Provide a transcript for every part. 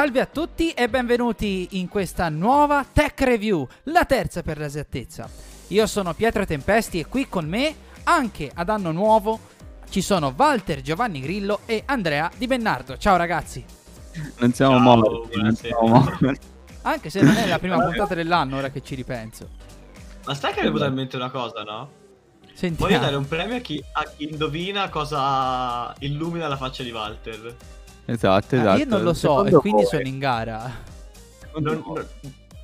Salve a tutti e benvenuti in questa nuova Tech Review, la terza per l'esattezza. Io sono Pietro Tempesti e qui con me, anche ad anno nuovo, ci sono Walter Giovanni Grillo e Andrea Di Bennardo. Ciao ragazzi. Non siamo Ciao, morti, non siamo morti. Anche se non è la prima puntata dell'anno, ora che ci ripenso. Ma sai che venuta in mente una cosa, no? Sentiamo. Voglio dare un premio a chi, a chi indovina cosa illumina la faccia di Walter. Esatto, Ah, esatto. io non lo so e Secondo quindi voi- sono in gara. Non- non-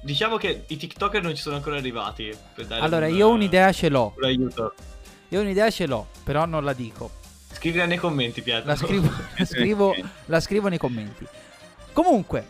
diciamo che i TikToker non ci sono ancora arrivati. Per dare Allora, un, io un'idea ce l'ho. Un aiuto. Io un'idea ce l'ho, però non la dico. Scrivila nei commenti, Pietro. La scrivo, la scrivo, la scrivo nei commenti. Comunque,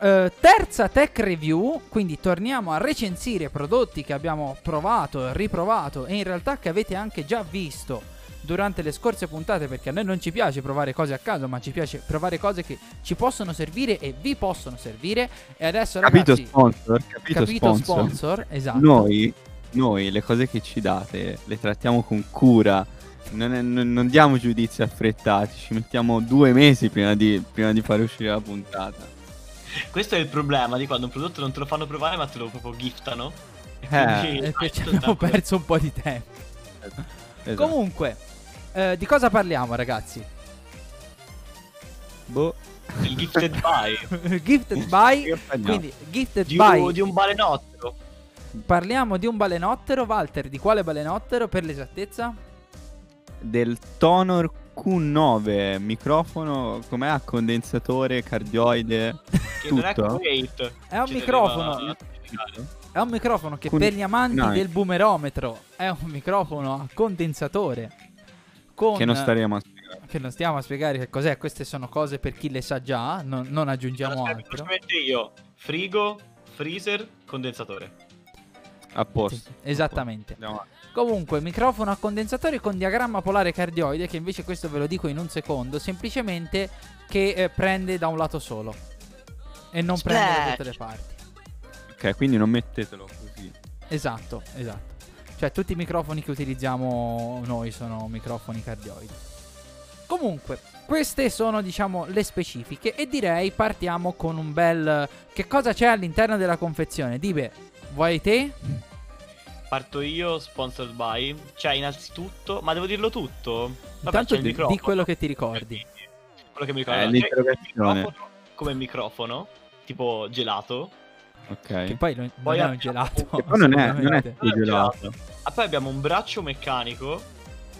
eh, terza tech review, quindi torniamo a recensire prodotti che abbiamo provato, riprovato e in realtà che avete anche già visto durante le scorse puntate perché a noi non ci piace provare cose a caso, ma ci piace provare cose che ci possono servire e vi possono servire. E adesso Capito ragazzi, sponsor? Capito, capito sponsor? sponsor, esatto. Noi, noi le cose che ci date le trattiamo con cura. Non, è- non- non diamo giudizi affrettati. Ci mettiamo due mesi prima di, prima di fare uscire la puntata. Questo è il problema di quando un prodotto non te lo fanno provare, ma te lo proprio giftano. E Eh. fai ci abbiamo perso un po' di tempo. Esatto. Comunque, eh, di cosa parliamo ragazzi? Boh. Il gifted buy. gifted by quindi gifted Di, by un- di un balenottero. parliamo di un balenottero Walter di quale balenottero per l'esattezza Del Tonor Q9 microfono com'è a condensatore cardioide Che non è Tutto? Kuwait. È un Ci microfono. è un microfono che Con- per gli amanti no, del boomerometro è un microfono a condensatore con che non staremo a spiegare. che non stiamo a spiegare che cos'è queste sono cose per chi le sa già non, non aggiungiamo Allora, altro semplicemente io. Frigo, freezer, condensatore. A posto. Sì, esattamente Andiamo avanti. Comunque, microfono a condensatore con diagramma polare cardioide, che invece questo ve lo dico in un secondo, semplicemente che eh, prende da un lato solo e non prende da Splash! tutte le parti. Ok, quindi non mettetelo così. Esatto, esatto. Cioè, tutti i microfoni che utilizziamo noi sono microfoni cardioidi. Comunque, queste sono, diciamo, le specifiche e direi partiamo con un bel che cosa c'è all'interno della confezione? Dibe, vuoi te? Parto io, sponsored by. Cioè, innanzitutto, ma devo dirlo tutto? Vabbè, Intanto di, microfono. di quello che ti ricordi. Quello che mi ricordo. Eh, l'interrogazione. il microfono come microfono, tipo gelato. Ok. Che poi non, non Poi è un gelato. Che poi non è, non è gelato. Ah, poi abbiamo un braccio meccanico,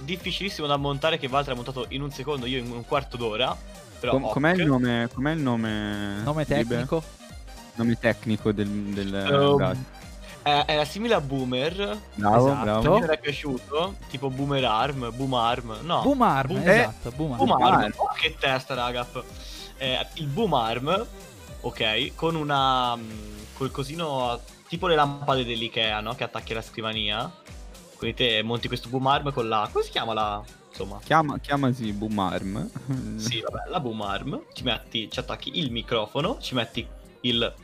difficilissimo da montare, che Walter ha montato in un secondo, io in un quarto d'ora. Però Com- com'è, il nome, com'è il nome? Nome tecnico? Nome tecnico del, del Ehm, braccio. Eh, era simile a Boomer, Bravo, esatto. bravo. mi era piaciuto, tipo Boomer Arm, Boom Arm, no. Boom arm, Boom- esatto, boom arm. Boom Arm. Arm, oh, che testa, raga. Eh, il Boom Arm, ok, con una. mm, col cosino. tipo le lampade dell'IKEA, no? Che attacchi alla scrivania. Quindi te monti questo Boom Arm con la. come si chiama la. insomma. Chiama, chiamasi Boom Arm. Sì, vabbè, la Boom Arm. Ci metti. Ci attacchi il microfono, ci metti il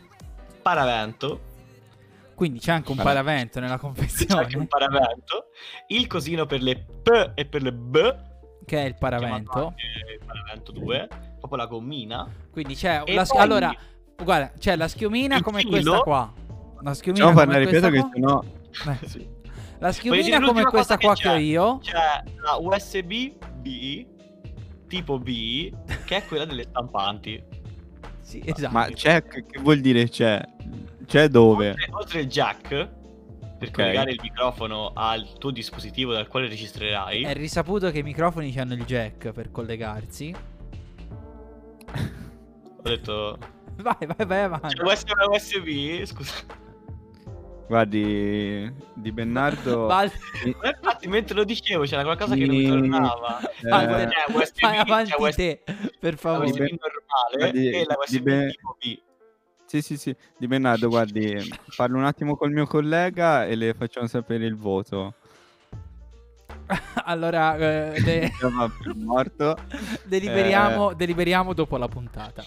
paravento. Quindi c'è anche un Vabbè. paravento nella C'è anche confezione, un paravento. Il cosino per le P e per le B. che è il paravento. Il paravento 2. Proprio la gommina. Quindi c'è la poi- allora, guarda, c'è la schiumina Il come filo. questa qua. La schiumina Facciamo come questa che qua. sennò... Eh, Sì. La schiumina come questa qua che che ho io. C'è la USB B tipo B che è quella delle stampanti. Sì, esatto. Ma c'è, che vuol dire c'è? C'è dove? Oltre, oltre il jack per Ok. collegare il microfono al tuo dispositivo dal quale registrerai. È risaputo che i microfoni hanno il jack per collegarsi. Ho detto Vai, vai, vai avanti. c'è USB USB, scusa. Guardi, di Bennardo... Val- Infatti mentre lo dicevo c'era qualcosa che non mi tornava. Eh, C'è USB, vai avanti c'è USB, te, per la favore. USB normale Di- e la USB be- tipo B. Sì, sì, sì. Di Bennardo, guardi, parlo un attimo col mio collega e le facciamo sapere il voto. allora, eh, de- per morto. deliberiamo, deliberiamo dopo la puntata.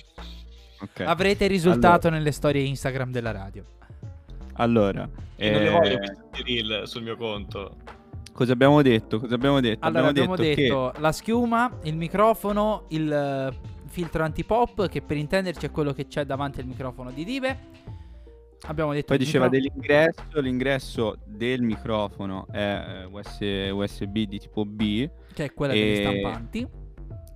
Ok. Avrete il risultato nelle storie Instagram della radio. Allora, E non le eh, voglio questi reel sul mio conto. cosa abbiamo detto? Cosa abbiamo detto? Allora, abbiamo, che detto la schiuma, il microfono, il eh, filtro anti-pop, che per intenderci è quello che c'è davanti al microfono di Dive. Abbiamo detto Poi diceva micro- dell'ingresso, l'ingresso del microfono è eh, US- USB di tipo B, che è quella degli e- stampanti.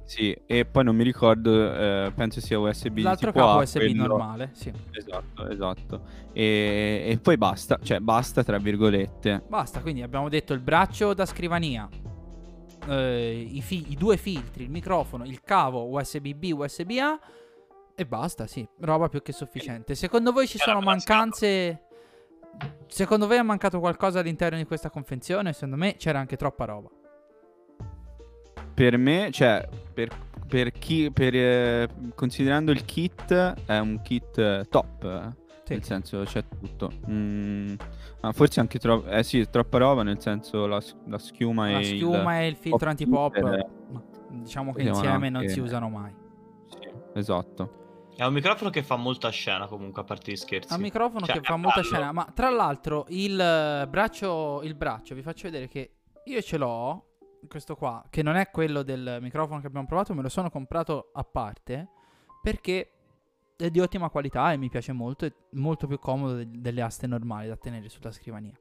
sì, e poi non mi ricordo, eh, penso sia USB di L'altro tipo capo A, USB quello- normale, sì. Esatto, esatto. E, e poi basta, cioè basta tra virgolette. Basta, quindi abbiamo detto il braccio da scrivania, eh, i, fi- i due filtri, il microfono, il cavo USB-B, USB-A e basta, sì, roba più che sufficiente. Secondo voi ci sono mancanze? Secondo voi è mancato qualcosa all'interno di questa confezione? Secondo me c'era anche troppa roba. Per me, cioè, per, per chi, per, eh, considerando il kit, è un kit eh, top. eh. Sì. Nel senso c'è tutto. Mm, ma forse anche troppo. Eh sì, troppa roba, nel senso la, la schiuma La e schiuma e il filtro pop antipop, diciamo che insieme non anche- si usano mai. Sì, esatto. È un microfono che fa molta scena comunque, a parte gli scherzi. Ha un microfono Cioè, che è fa molta scena. Ma tra l'altro, il eh, braccio, il braccio, vi faccio vedere che io ce l'ho. Questo qua, che non è quello del microfono che abbiamo provato, me lo sono comprato a parte. Perché è di ottima qualità e mi piace molto. È molto più comodo de- delle aste normali da tenere sulla scrivania.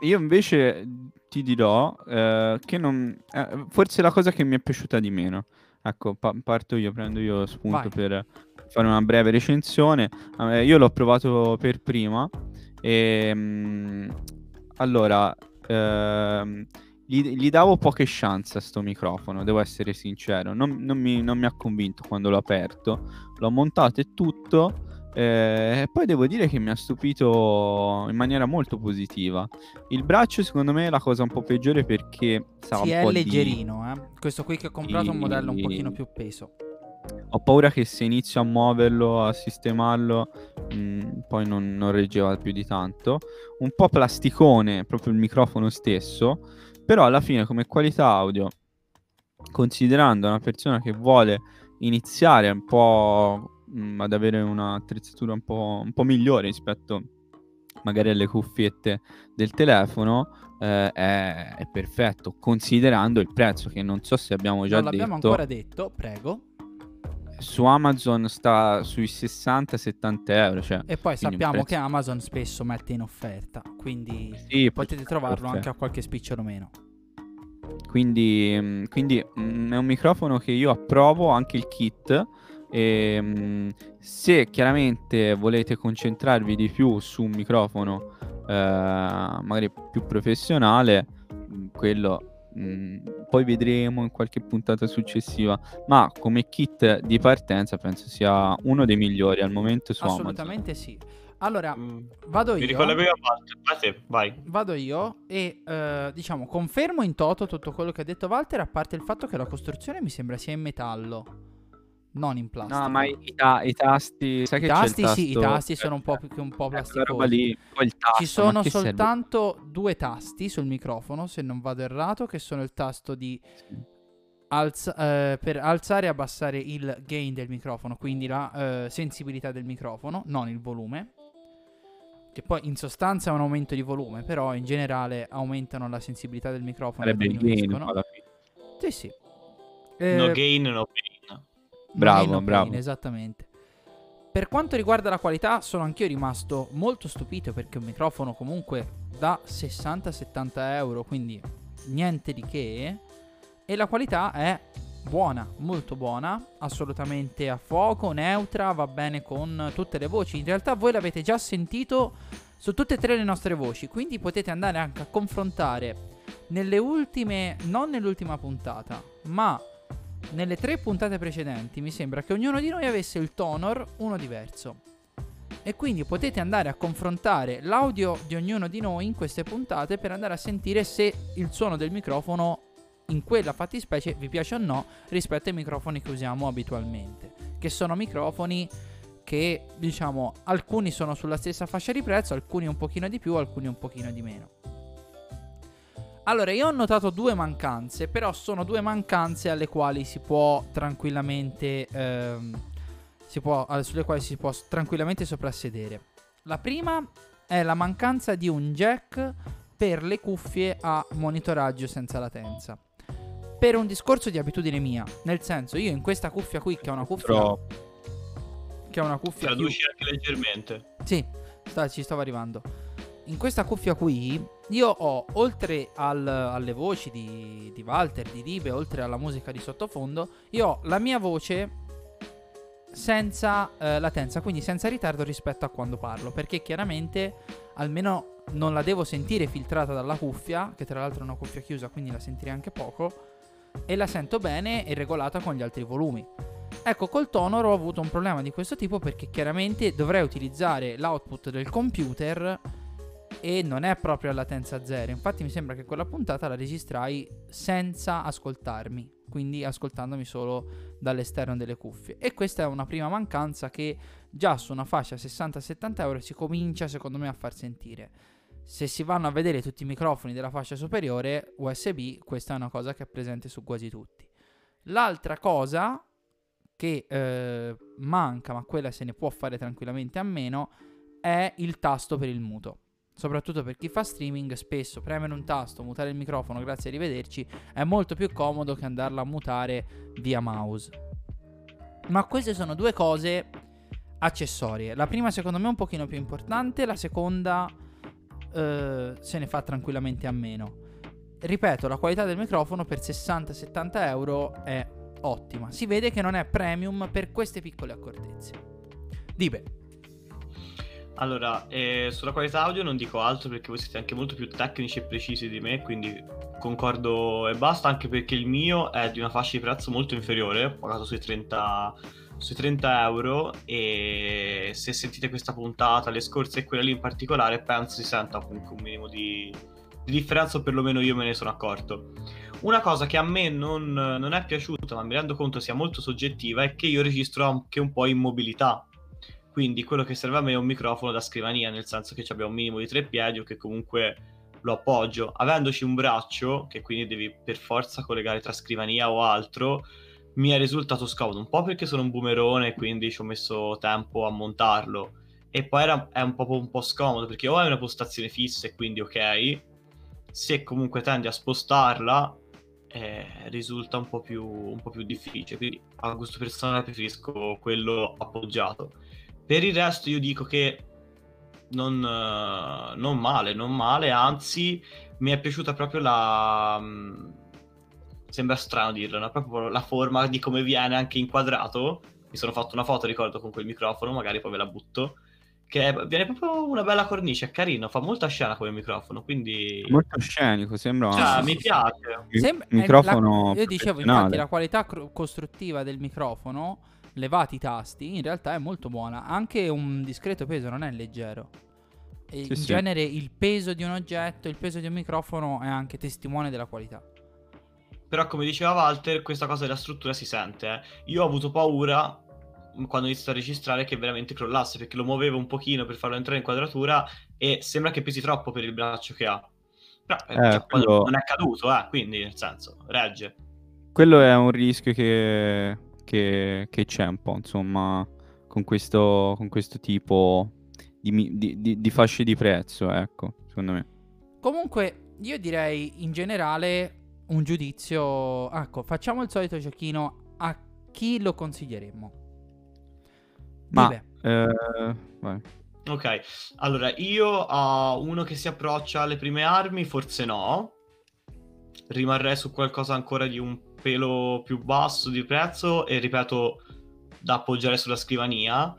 Io invece ti dirò eh, che non. eh, forse la cosa che mi è piaciuta di meno. Ecco, pa- parto io, prendo io spunto Vai. per fare una breve recensione. Eh, io l'ho provato per prima. E. mm, allora. ehm, gli, gli davo poche chance a sto microfono, devo essere sincero. Non, non mi, non mi ha convinto quando l'ho aperto. L'ho montato e tutto. eh, e poi devo dire che mi ha stupito in maniera molto positiva. Il braccio, secondo me, è la cosa un po' peggiore perché sa Sì, un è po' di- leggerino, eh. Questo qui che ho comprato è un modello un pochino più peso. Ho paura che se inizio a muoverlo, a sistemarlo, mh, poi non, non reggeva più di tanto. Un po' plasticone, proprio il microfono stesso, però alla fine come qualità audio, considerando una persona che vuole iniziare un po' mh, ad avere un'attrezzatura un po', un po' migliore rispetto magari alle cuffiette del telefono, eh, è, è perfetto, considerando il prezzo che non so se abbiamo già non l'abbiamo detto ancora detto, prego. Su Amazon sta sui 60-70 euro. Cioè, E poi sappiamo che Amazon spesso mette in offerta, quindi Sì, potete trovarlo anche a qualche spicciolo meno. Quindi, mm, quindi, mm, è un microfono che io approvo anche il kit. E, mm, se chiaramente volete concentrarvi di più su un microfono eh, magari più professionale, quello mm, poi vedremo in qualche puntata successiva. Ma come kit di partenza penso sia uno dei migliori al momento su Amazon. Assolutamente sì. Allora, Mm, vado Mi io. ricollego a Walter. Vai te, vai. Vado io e eh, diciamo confermo in toto tutto quello che ha detto Walter, a parte il fatto che la costruzione mi sembra sia in metallo, non in plastica. No, ma i, ta- i tasti, sai I che c'è il tasti sì, i tasto- tasti sono un po' più, un po' Eh, plasticosi. lì, tasto, Ci sono che serve? soltanto due tasti sul microfono, se non vado errato, che sono il tasto di alza- eh, per alzare e abbassare il gain del microfono, quindi la eh, sensibilità del microfono, non il volume. Che poi in sostanza è un aumento di volume, però in generale aumentano la sensibilità del microfono. Sarebbe il gain diminuiscono. alla fine. Sì, sì. No Eh, gain, no. Bravo, no gain, no bravo. pain, esattamente. Per quanto riguarda la qualità, sono anch'io rimasto molto stupito perché un microfono comunque da 60-70 euro, quindi niente di che. E la qualità è buona, molto buona, assolutamente a fuoco, neutra, va bene con tutte le voci. In realtà voi l'avete già sentito su tutte e tre le nostre voci, quindi potete andare anche a confrontare nelle ultime, non nell'ultima puntata, ma nelle tre puntate precedenti mi sembra che ognuno di noi avesse il tonor uno diverso. E quindi potete andare a confrontare l'audio di ognuno di noi in queste puntate per andare a sentire se il suono del microfono in quella fattispecie vi piace o no rispetto ai microfoni che usiamo abitualmente. Che sono microfoni che diciamo alcuni sono sulla stessa fascia di prezzo, alcuni un pochino di più, alcuni un pochino di meno. Allora, io ho notato due mancanze, però sono due mancanze alle quali si può tranquillamente. ehm, si può, sulle quali si può tranquillamente soprassedere. La prima è la mancanza di un jack per le cuffie a monitoraggio senza latenza. per un discorso di abitudine mia. Nel senso, io in questa cuffia qui, che è una cuffia. Troppo. Che è una cuffia. Traduci anche leggermente. Sì, sta- ci stavo arrivando. In questa cuffia qui, io ho, oltre al- alle voci di, di Walter, di Dibe, oltre alla musica di sottofondo, io ho la mia voce senza eh, latenza, quindi senza ritardo rispetto a quando parlo, perché chiaramente almeno non la devo sentire filtrata dalla cuffia, che tra l'altro è una cuffia chiusa, quindi la sentirei anche poco, e la sento bene e regolata con gli altri volumi. Ecco, col Tonor ho avuto un problema di questo tipo perché chiaramente dovrei utilizzare l'output del computer e non è proprio a latenza zero. Infatti mi sembra che quella puntata la registrai senza ascoltarmi, quindi ascoltandomi solo dall'esterno delle cuffie. E questa è una prima mancanza che già su una fascia 60-70 euro si comincia secondo me a far sentire. Se si vanno a vedere tutti i microfoni della fascia superiore USB, questa è una cosa che è presente su quasi tutti. L'altra cosa che eh, manca, ma quella se ne può fare tranquillamente a meno, è il tasto per il muto. Soprattutto per chi fa streaming, spesso premere un tasto, mutare il microfono, grazie a rivederci, è molto più comodo che andarla a mutare via mouse. Ma queste sono due cose accessorie. La prima secondo me è un pochino più importante, la seconda eh, se ne fa tranquillamente a meno. Ripeto, la qualità del microfono per 60-70 euro è ottima. Si vede che non è premium per queste piccole accortezze. Dibe. Allora, eh, sulla qualità audio non dico altro perché voi siete anche molto più tecnici e precisi di me, quindi concordo e basta, anche perché il mio è di una fascia di prezzo molto inferiore, pagato sui 30, sui 30 euro e se sentite questa puntata, le scorse e quella lì in particolare, penso si senta comunque un minimo di, di differenza o perlomeno io me ne sono accorto. Una cosa che a me non, non è piaciuta, ma mi rendo conto sia molto soggettiva, è che io registro anche un po' in mobilità. Quindi quello che serve a me è un microfono da scrivania, nel senso che abbia un minimo di tre piedi o che comunque lo appoggio. Avendoci un braccio, che quindi devi per forza collegare tra scrivania o altro, mi è risultato scomodo. Un po' perché sono un boomerone quindi ci ho messo tempo a montarlo. E poi era, è un po', un po' scomodo perché o hai una postazione fissa e quindi ok, se comunque tendi a spostarla eh, risulta un po, più, un po' più difficile. Quindi a gusto personale preferisco quello appoggiato. Per il resto io dico che non, uh, non male, non male, anzi mi è piaciuta proprio la... Um, sembra strano dirlo, no? proprio la forma di come viene anche inquadrato. Mi sono fatto una foto, ricordo, con quel microfono, magari poi ve la butto. Che è, viene proprio una bella cornice, è carino, fa molta scena come microfono, quindi... Molto scenico, sembra... Cioè, mi piace. Sembra- microfono la- io dicevo, infatti, la qualità cro- costruttiva del microfono, levati i tasti, in realtà è molto buona. Anche un discreto peso non è leggero. E Sì, in sì. genere il peso di un oggetto, il peso di un microfono è anche testimone della qualità. Però come diceva Walter, questa cosa della struttura si sente. eh. Io ho avuto paura mh, quando ho iniziato a registrare che veramente crollasse, perché lo muovevo un pochino per farlo entrare in quadratura e sembra che pesi troppo per il braccio che ha. Però eh, Eh, cioè, quello- non è caduto, eh, quindi nel senso, regge. Quello è un rischio che, che- che c'è un po', insomma, con questo, con questo tipo di, di- di- di fasce di prezzo, ecco, secondo me. Comunque, io direi in generale un giudizio. Ecco, facciamo il solito giochino. A chi lo consiglieremmo? Ma, eh, vai. Ok, allora io a uno che si approccia alle prime armi, forse no. Rimarrei su qualcosa ancora di un pelo più basso di prezzo e ripeto da appoggiare sulla scrivania.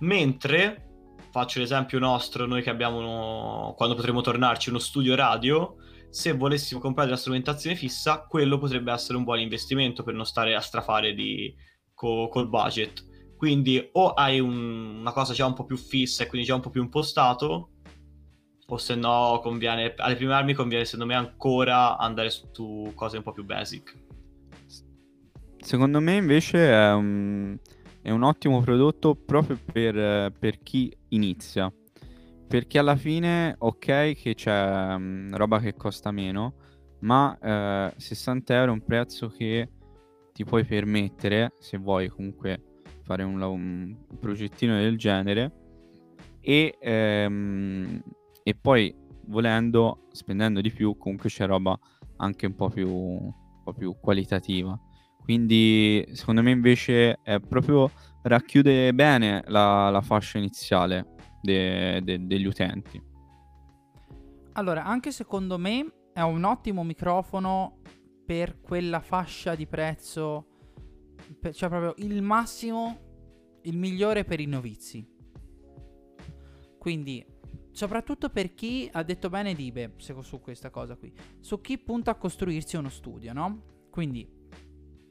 Mentre faccio l'esempio nostro, noi che abbiamo uno- quando potremo tornarci uno studio radio, se volessimo comprare la strumentazione fissa, quello potrebbe essere un buon investimento per non stare a strafare di- co- col budget. Quindi o hai un- una cosa già un po' più fissa e quindi già un po' più impostato, o se no conviene, alle prime armi conviene secondo me ancora andare su cose un po' più basic. Secondo me invece è un, è un ottimo prodotto proprio per, per chi inizia. Perché alla fine, ok, che c'è mm, roba che costa meno, ma eh, 60 euro è un prezzo che ti puoi permettere se vuoi comunque fare un, un progettino del genere. E, ehm, e poi volendo, spendendo di più, comunque c'è roba anche un po' più, un po' più qualitativa. Quindi secondo me invece è proprio racchiude bene la, la fascia iniziale de, de, degli utenti. Allora, anche secondo me è un ottimo microfono per quella fascia di prezzo, per, cioè proprio il massimo, il migliore per i novizi. Quindi, soprattutto per chi ha detto bene Dibe su questa cosa qui, su chi punta a costruirsi uno studio, no? Quindi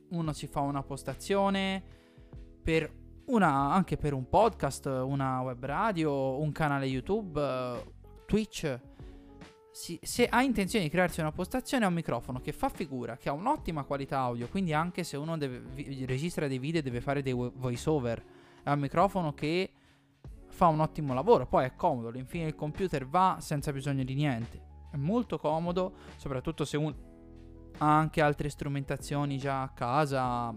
uno si fa una postazione per una, anche per un podcast, una web radio, un canale YouTube, Twitch. Si, se ha intenzione di crearsi una postazione, ha un microfono che fa figura, che ha un'ottima qualità audio. Quindi, anche se uno deve, vi, registra dei video e deve fare dei voice over, è un microfono che fa un ottimo lavoro. Poi è comodo, l'infine il computer va senza bisogno di niente. È molto comodo, soprattutto se uno ha anche altre strumentazioni già a casa,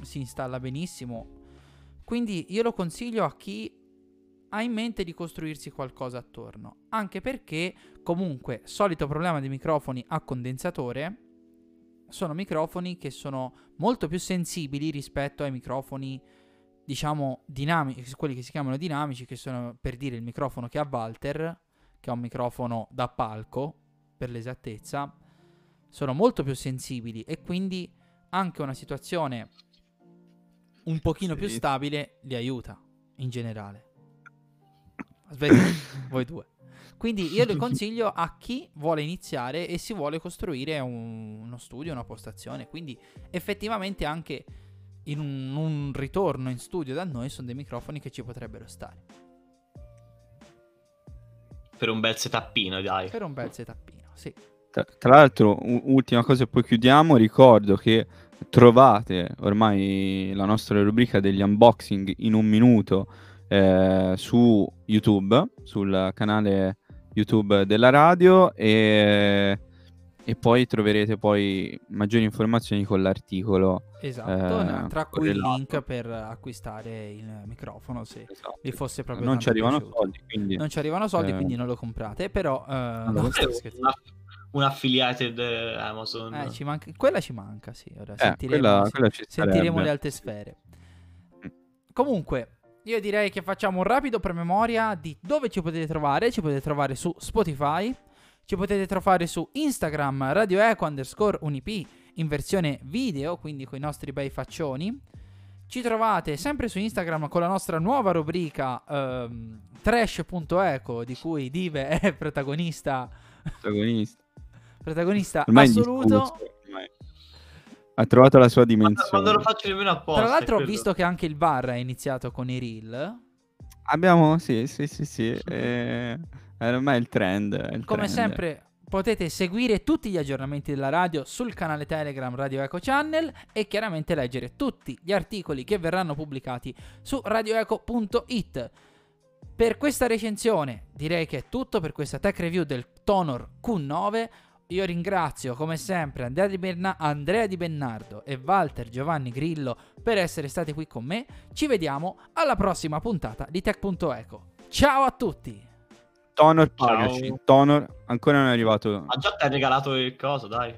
si installa benissimo quindi io lo consiglio a chi ha in mente di costruirsi qualcosa attorno. Anche perché, comunque, solito problema dei microfoni a condensatore, sono microfoni che sono molto più sensibili rispetto ai microfoni, diciamo, dinamici, quelli che si chiamano dinamici, che sono per dire il microfono che ha Walter, che è un microfono da palco, per l'esattezza, sono molto più sensibili e quindi anche una situazione un pochino sì. più stabile li aiuta in generale. Aspetta, voi due. Quindi io lo consiglio a chi vuole iniziare e si vuole costruire un, uno studio, una postazione. Quindi effettivamente anche in un, un, ritorno in studio da noi sono dei microfoni che ci potrebbero stare. Per un bel setupino, dai. Per un bel setupino, sì. Tra, tra l'altro, u- ultima cosa e poi chiudiamo, ricordo che trovate ormai la nostra rubrica degli unboxing in un minuto eh, su YouTube, sul canale YouTube della radio e, e poi troverete poi maggiori informazioni con l'articolo. Esatto, eh, tra cui il link per acquistare il microfono se esatto. vi fosse proprio non ci arrivano piaciuto. soldi, quindi, non ci arrivano soldi, eh... quindi non lo comprate, però eh, no, un affiliated Amazon. Eh, ci manca... Quella ci manca, sì. Ora eh, sentiremo, quella, quella sentiremo le alte sfere. Mm. Comunque, io direi che facciamo un rapido promemoria di dove ci potete trovare. Ci potete trovare su Spotify, ci potete trovare su Instagram, Radio Eco underscore Unip in versione video, quindi con i nostri bei faccioni. Ci trovate sempre su Instagram con la nostra nuova rubrica ehm, trash.eco, di cui Dive è protagonista. Protagonista protagonista ormai assoluto. Ha trovato la sua dimensione. Ma non lo faccio nemmeno apposta. Tra l'altro, ho visto che anche il bar è iniziato con i reel. Abbiamo, sì, sì, sì, sì. Eh, ormai il trend. Il Come trend. sempre, potete seguire tutti gli aggiornamenti della radio sul canale Telegram Radio Eco Channel e chiaramente leggere tutti gli articoli che verranno pubblicati su radioeco.it. Per questa recensione direi che è tutto per questa tech review del Tonor Q9. Io ringrazio come sempre Andrea Di, Berna- Andrea Di Bennardo e Walter Giovanni Grillo per essere stati qui con me. Ci vediamo alla prossima puntata di Tech.eco. Ciao a tutti! Tonor, pagaci. Tonor, ancora non è arrivato. Ma già ti hai regalato il coso, dai.